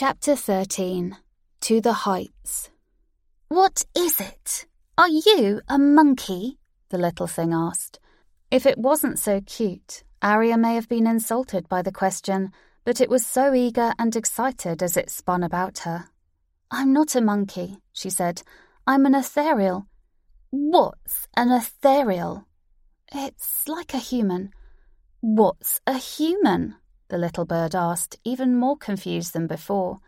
Chapter 13 To the Heights What is it? Are you a monkey? the little thing asked. If it wasn't so cute, Aria may have been insulted by the question, but it was so eager and excited as it spun about her. I'm not a monkey, she said. I'm an ethereal. What's an ethereal? It's like a human. What's a human? The little bird asked, even more confused than before.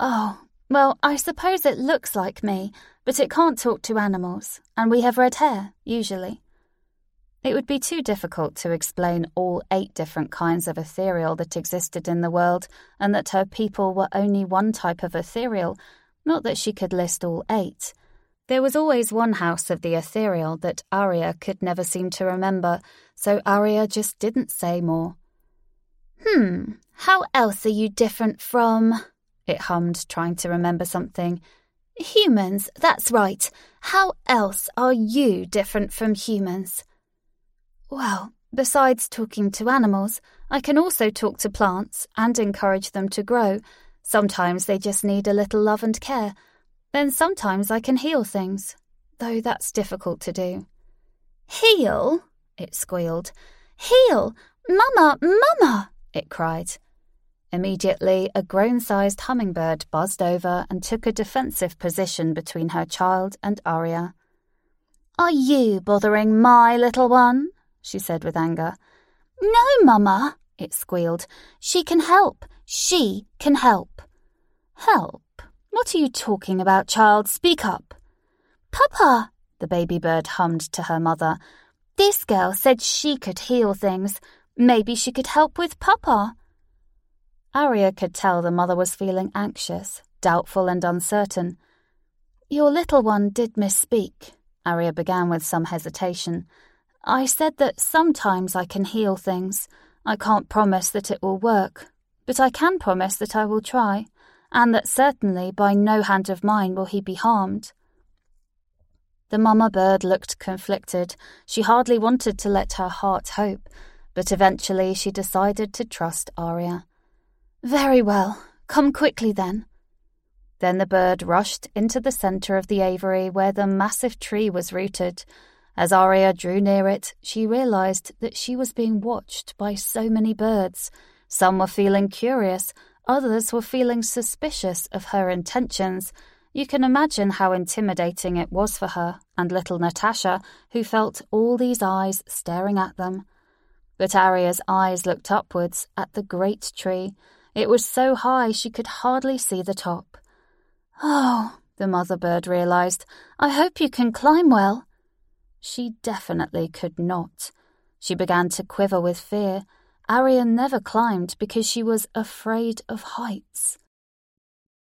Oh, well, I suppose it looks like me, but it can't talk to animals, and we have red hair, usually. It would be too difficult to explain all eight different kinds of ethereal that existed in the world, and that her people were only one type of ethereal, not that she could list all eight. There was always one house of the ethereal that Aria could never seem to remember, so Aria just didn't say more. Hmm, how else are you different from? It hummed, trying to remember something. Humans, that's right. How else are you different from humans? Well, besides talking to animals, I can also talk to plants and encourage them to grow. Sometimes they just need a little love and care. Then sometimes I can heal things, though that's difficult to do. Heal? It squealed. Heal! Mama, Mama! It cried. Immediately, a grown sized hummingbird buzzed over and took a defensive position between her child and Aria. Are you bothering my little one? she said with anger. No, Mamma, it squealed. She can help. She can help. Help? What are you talking about, child? Speak up. Papa, the baby bird hummed to her mother. This girl said she could heal things. Maybe she could help with Papa. Aria could tell the mother was feeling anxious, doubtful, and uncertain. Your little one did misspeak, Aria began with some hesitation. I said that sometimes I can heal things. I can't promise that it will work, but I can promise that I will try, and that certainly by no hand of mine will he be harmed. The mama bird looked conflicted. She hardly wanted to let her heart hope, but eventually she decided to trust Aria. Very well. Come quickly then. Then the bird rushed into the centre of the aviary where the massive tree was rooted. As Aria drew near it, she realized that she was being watched by so many birds. Some were feeling curious, others were feeling suspicious of her intentions. You can imagine how intimidating it was for her and little Natasha, who felt all these eyes staring at them. But Aria's eyes looked upwards at the great tree. It was so high she could hardly see the top. Oh, the mother bird realized, I hope you can climb well. She definitely could not. She began to quiver with fear. Aria never climbed because she was afraid of heights.